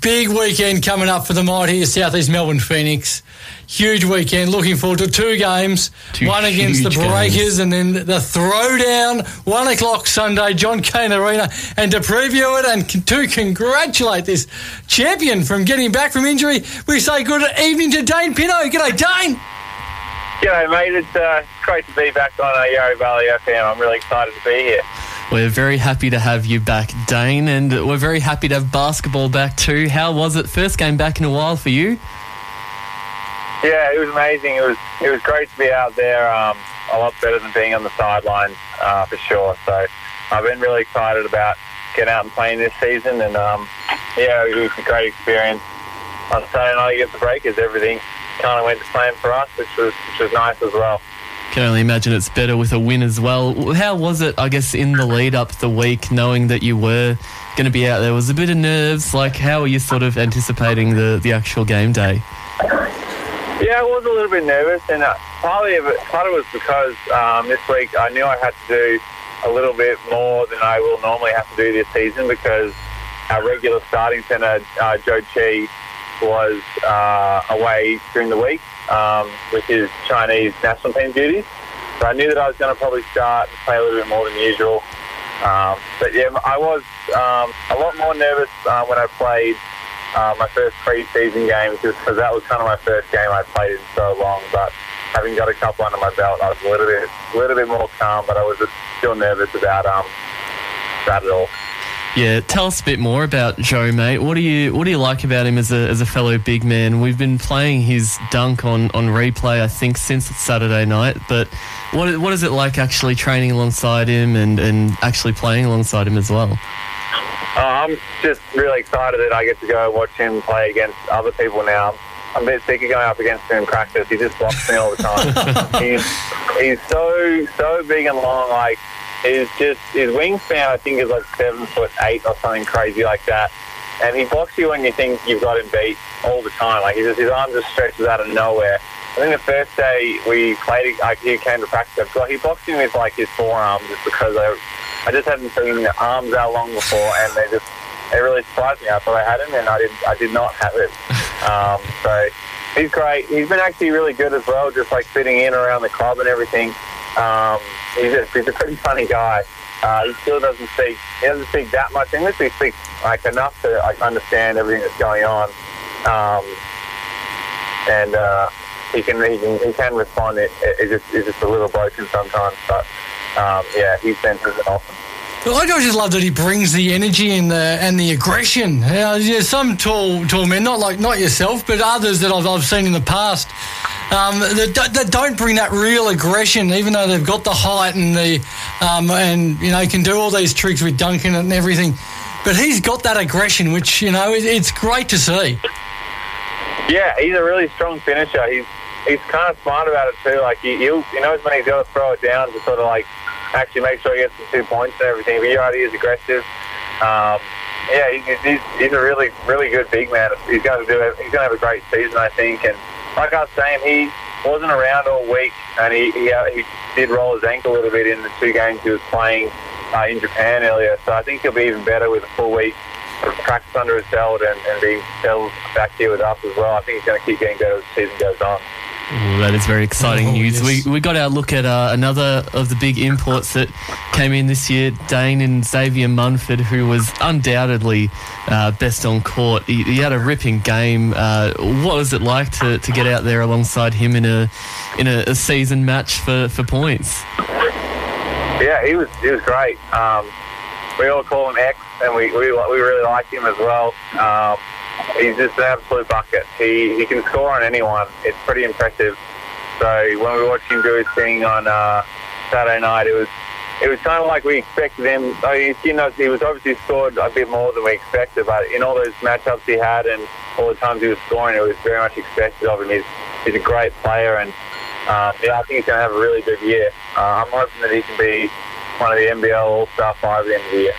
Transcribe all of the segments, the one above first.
big weekend coming up for the mighty Southeast Melbourne Phoenix. Huge weekend. Looking forward to two games. Two one against the Breakers games. and then the throwdown. One o'clock Sunday, John Cain Arena. And to preview it and to congratulate this champion from getting back from injury, we say good evening to Dane Pineau. G'day, Dane. G'day, mate. It's uh, great to be back on a Yarra Valley FM. I'm really excited to be here. We're very happy to have you back, Dane, and we're very happy to have basketball back too. How was it? First game back in a while for you? Yeah, it was amazing. It was it was great to be out there. Um, a lot better than being on the sidelines uh, for sure. So I've been really excited about getting out and playing this season. And um, yeah, it was a great experience. On Saturday night against the Breakers, everything kind of went to plan for us, which was which was nice as well. Can only imagine it's better with a win as well. How was it, I guess, in the lead up the week, knowing that you were going to be out there? Was a bit of nerves. Like, how are you sort of anticipating the, the actual game day? Yeah, I was a little bit nervous, and uh, partly of it, part of it was because um, this week I knew I had to do a little bit more than I will normally have to do this season because our regular starting centre, uh, Zhou Qi, was uh, away during the week um, with his Chinese national team duties. So I knew that I was going to probably start and play a little bit more than usual. Um, but yeah, I was um, a lot more nervous uh, when I played uh, my first pre-season game because that was kind of my first game I played in so long. But having got a couple under my belt, I was a little bit, a little bit more calm. But I was still nervous about um, that at all. Yeah, tell us a bit more about Zhou, mate. What do you what do you like about him as a as a fellow big man? We've been playing his dunk on, on replay, I think, since Saturday night. But what what is it like actually training alongside him and, and actually playing alongside him as well? Uh, I'm just really excited that I get to go watch him play against other people now. I'm a bit sick of going up against him in practice. He just blocks me all the time. he's he's so so big and long. Like he's just his wingspan I think is like seven foot eight or something crazy like that. And he blocks you when you think you've got him beat all the time. Like he just, his arm just stretches out of nowhere. I think the first day we played, like he came to practice, he blocked me with like his forearm just because I, I just hadn't seen the arms that long before, and they just it really surprised me. I thought I had him, and I did I did not have it. Um, so he's great. He's been actually really good as well, just like fitting in around the club and everything. Um, he's, a, he's a pretty funny guy. Uh, he still doesn't speak. He doesn't speak that much English. He speaks like enough to like understand everything that's going on, um, and uh, he can he can he can respond. It, it, it's just a little broken sometimes, but um, yeah, he's been awesome. I just love that he brings the energy and the and the aggression. You some tall tall men, not like not yourself, but others that I've, I've seen in the past um, that, don't- bring that real aggression, even though they've got the height and the um, and you know can do all these tricks with Duncan and everything. But he's got that aggression, which you know it, it's great to see. Yeah, he's a really strong finisher. He's he's kind of smart about it too. Like he he knows when he's got to throw it down to sort of like actually make sure he gets the two points and everything. But you're he is aggressive. Um, yeah, he's, he's he's a really really good big man. He's going to do it. He's going to have a great season, I think. And like I was saying, he wasn't around all week, and he he, uh, he did roll his ankle a little bit in the two games he was playing uh, in Japan earlier. So I think he'll be even better with a full week of practice under his belt and, and being settled back here with us as well. I think he's going to keep getting better as the season goes on. Ooh, that is very exciting Oh, news. yes. We, we got our look at uh, another of the big imports that came in this year, Dane and Xavier Munford, who was undoubtedly uh, best on court. He, he had a ripping game. Uh, what was it like to, to get out there alongside him in a in a, a season match for, for points? Yeah, he was he was great. Um, we all call him X, and we we, we really like him as well. Um, he's just an absolute bucket. He he can score on anyone. It's pretty impressive. So when we watched him do his thing on uh, Saturday night, it was it was kind of like we expected him. I mean, you know, he was obviously scored a bit more than we expected, but in all those matchups he had and all the times he was scoring, it was very much expected of him. He's he's a great player, and um, yeah, I think he's going to have a really good year. Uh, I'm hoping that he can be one of the NBL All-Star five at the end of the year.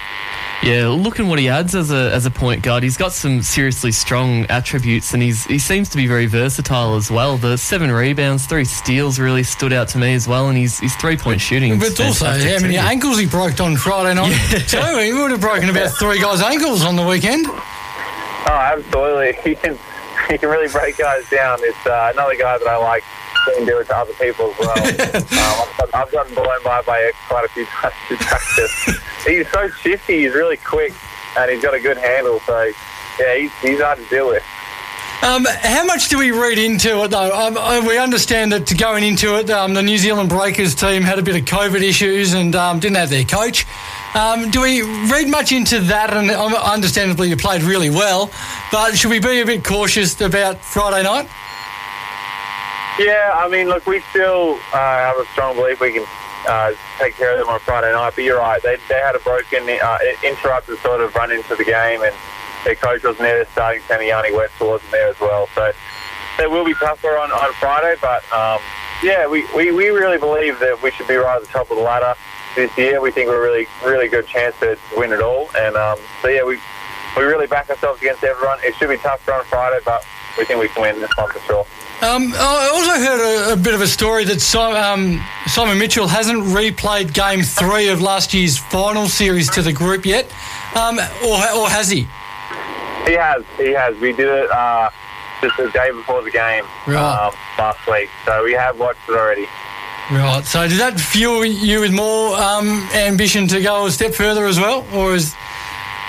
Yeah, looking what he adds as a as a point guard, he's got some seriously strong attributes, and he's he seems to be very versatile as well. The seven rebounds, three steals really stood out to me as well, and he's his three point shooting. But also, how many ankles he broke on Friday night? too. he would have broken about three guys' ankles on the weekend. Oh absolutely. He can he can really break guys down. It's uh, another guy that I like seeing do it to other people as well. um, I've, I've gotten blown by by X quite a few times in practice. he's so shifty. He's really quick, and he's got a good handle. So yeah, he's, he's hard to deal with. Um, how much do we read into it, though? Um, uh, we understand that going into it, um, the New Zealand Breakers team had a bit of COVID issues and um, didn't have their coach. Um, do we read much into that? And um, understandably, you played really well, but should we be a bit cautious about Friday night? Yeah, I mean, look, we still uh, have a strong belief we can uh, take care of them on Friday night. But you're right, they, they had a broken, uh, interrupted sort of run into the game, and their coach wasn't there. Starting Yanni Wetzel wasn't there as well. So they will be tougher on, on Friday. But um, yeah, we, we, we really believe that we should be right at the top of the ladder this year. We think we're really, really good chance to win it all. And um, so yeah, we, we really back ourselves against everyone. It should be tougher on Friday, but we think we can win this one for sure. Um, I also heard a, a, bit of a story that Simon, um, Simon Mitchell hasn't replayed Game Three of last year's final series to the group yet, um, or, or has he? He has. He has. We did it uh, just the day before the game right. um, last week, so we have watched it already. Right. So did that fuel you with more um, ambition to go a step further as well, or is?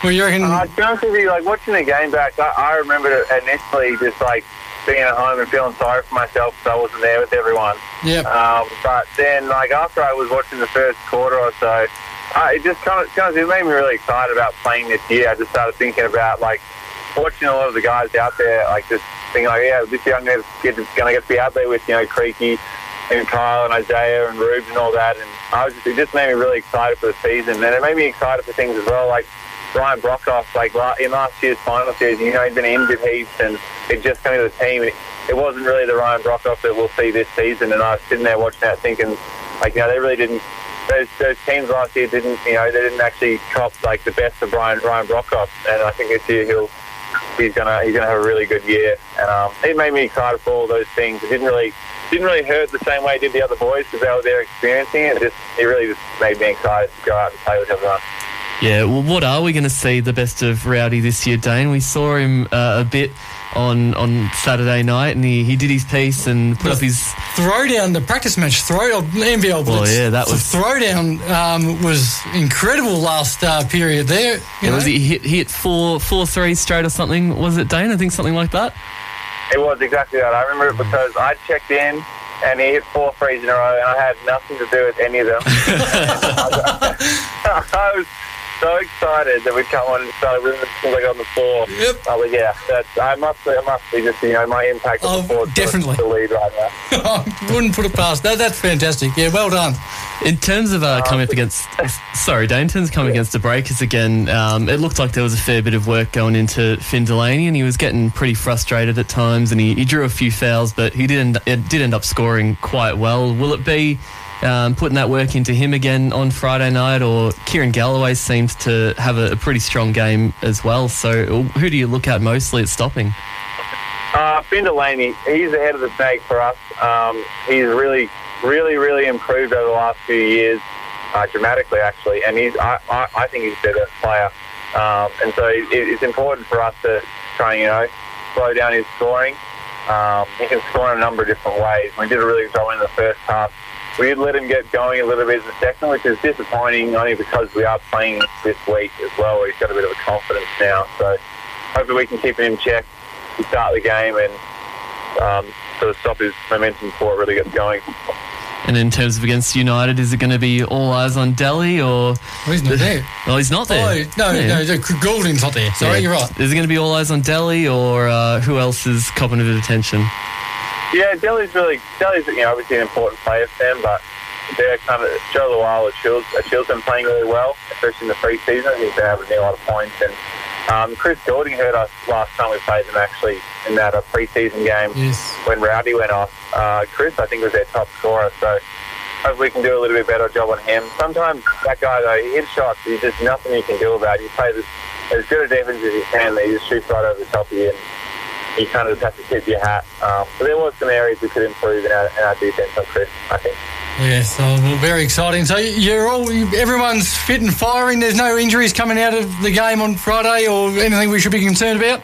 Well, you reckon? Uh, to be honest with you, like watching the game back, I, I remember initially just like being at home and feeling sorry for myself because I wasn't there with everyone. Yeah. Um, but then, like after I was watching the first quarter or so, I, it just kind of, kind of it made me really excited about playing this year. I just started thinking about like watching a lot of the guys out there, like just thinking like, yeah, this year I'm going to get going to get to be out there with you know Creaky and Kyle and Isaiah and Rubes and all that, and I was just, it just made me really excited for the season, and it made me excited for things as well, like. Ryan Broekhoff, like in last year's final series, you know, he'd been injured heaps and it just came to the team. It, wasn't really the Ryan Broekhoff that we'll see this season. And I was sitting there watching that thinking, like, you know, they really didn't, those, those teams last year didn't, you know, they didn't actually cop like the best of Ryan, Ryan Broekhoff. And I think this year he'll, he's gonna, he's gonna have a really good year. And um, it made me excited for all those things. It didn't really, didn't really hurt the same way it did the other boys because they were there experiencing it. It just, it really just made me excited to go out and play with everyone. Yeah, well, what are we going to see the best of Rowdy this year, Dane? We saw him uh, a bit on on Saturday night, and he, he did his piece and put the up his throwdown. The practice match throw NBL. Well, yeah, that was throwdown um, was incredible last uh, period there. Yeah, was he hit hit four four threes straight or something? Was it Dane? I think something like that. It was exactly that. I remember it because I checked in and he hit four threes in a row, and I had nothing to do with any of them. I was so excited that we've come on and started with on the floor. Yep. I was yeah, that's I must I must be just you know my impact on oh, the board definitely the lead right now. I wouldn't put it past that. That's fantastic. Yeah, well done. In terms of uh, coming up against, sorry, Dane, in terms of coming yeah. against the Breakers again, um, it looked like there was a fair bit of work going into Finn Delany, and he was getting pretty frustrated at times, and he, he drew a few fouls, but he did end, it did end up scoring quite well. Will it be um, putting that work into him again on Friday night, or Kieran Galloway seems to have a, a, pretty strong game as well. So, who do you look at mostly at stopping? Uh, Finn Delany, he's the head of the snake for us. Um, he's really, really, really improved over the last few years, uh, dramatically actually, and he's I, I, I think he's a better player. Um, and so it, it's important for us to try and you know slow down his scoring. Um, he can score in a number of different ways. We did a really good job in the first half we did let him get going a little bit in the second, which is disappointing only because we are playing this week as well. He's got a bit of a confidence now. So hopefully we can keep him in check to start the game and um, sort of stop his momentum before it really gets going. And in terms of against United, is it going to be all eyes on Delly or? Well, he's not there. Oh, he's not there. Oh, no, yeah. no, Goulding's not there. Sorry, yeah. you're right. Is it going to be all eyes on Delly or uh, who else is copping a bit of attention? Yeah, Delly's really Delly's you know obviously an important player for them, but they're kind of Jo Lual or Chills, Chills been playing really well, especially in the preseason. He's been get a lot of points. And um, Chris Goulding hurt us last time we played them actually in that uh, preseason game yes. when Rowdy went off. Uh, Chris, I think, was their top scorer. So hopefully we can do a little bit better job on him. Sometimes that guy though, he hits shots. There's just nothing you can do about it. You play this, as good a defense as he can. He just shoots right over the top of you. And, you kind of just have to tip your hat. Um, but there was some areas we could improve in our, in our defence on Chris, I think. Yes, oh, well, very exciting. So you're all everyone's fit and firing. There's no injuries coming out of the game on Friday or anything we should be concerned about.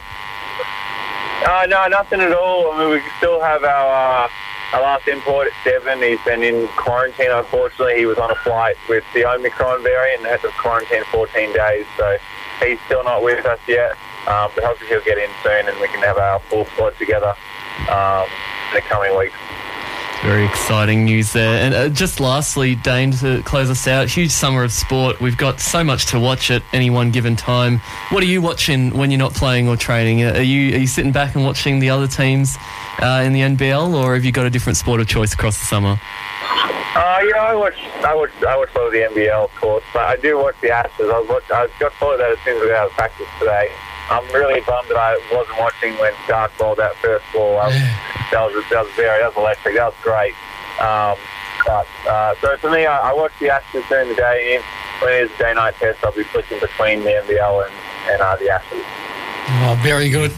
Uh, no, nothing at all. I mean, we still have our uh, our last import at seven. He's been in quarantine. Unfortunately, he was on a flight with the Omicron variant and had to quarantine 14 days. So he's still not with us yet. Um, but hopefully he'll get in soon and we can have our full squad together um, in the coming weeks. Very exciting news there. And uh, just lastly, Dane, to close us out, huge summer of sport. We've got so much to watch at any one given time. What are you watching when you're not playing or training? Are you are you sitting back and watching the other teams uh, in the NBL, or have you got a different sport of choice across the summer? Uh, you know, I watch, I watch, I watch all of the NBL, of course, but I do watch the Ashes. I, watch, I got told that as soon as we got out of practice today. I'm really bummed that I wasn't watching when Starc bowled that first ball. I, that was that was very that was electric. That was great. Um, but uh, so for me, I, I watch the Ashes during the day. When it is day night test, I'll be flicking between the NBL and, and uh, the Ashes. Oh, very good.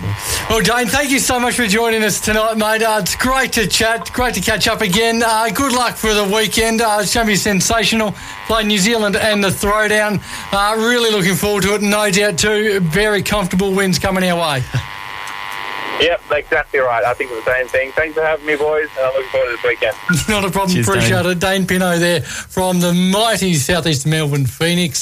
Well, Dane, thank you so much for joining us tonight, mate. Uh, it's great to chat, great to catch up again. Uh, good luck for the weekend. Uh, it's going to be sensational. Play New Zealand and the throwdown. Uh, really looking forward to it. No doubt, too. Very comfortable wins coming our way. Yep, exactly right. I think it's the same thing. Thanks for having me, boys, and I'm looking forward to this weekend. Not a problem. Cheers, Appreciate Dane. it. Dane Pineau there from the mighty Southeast Melbourne Phoenix.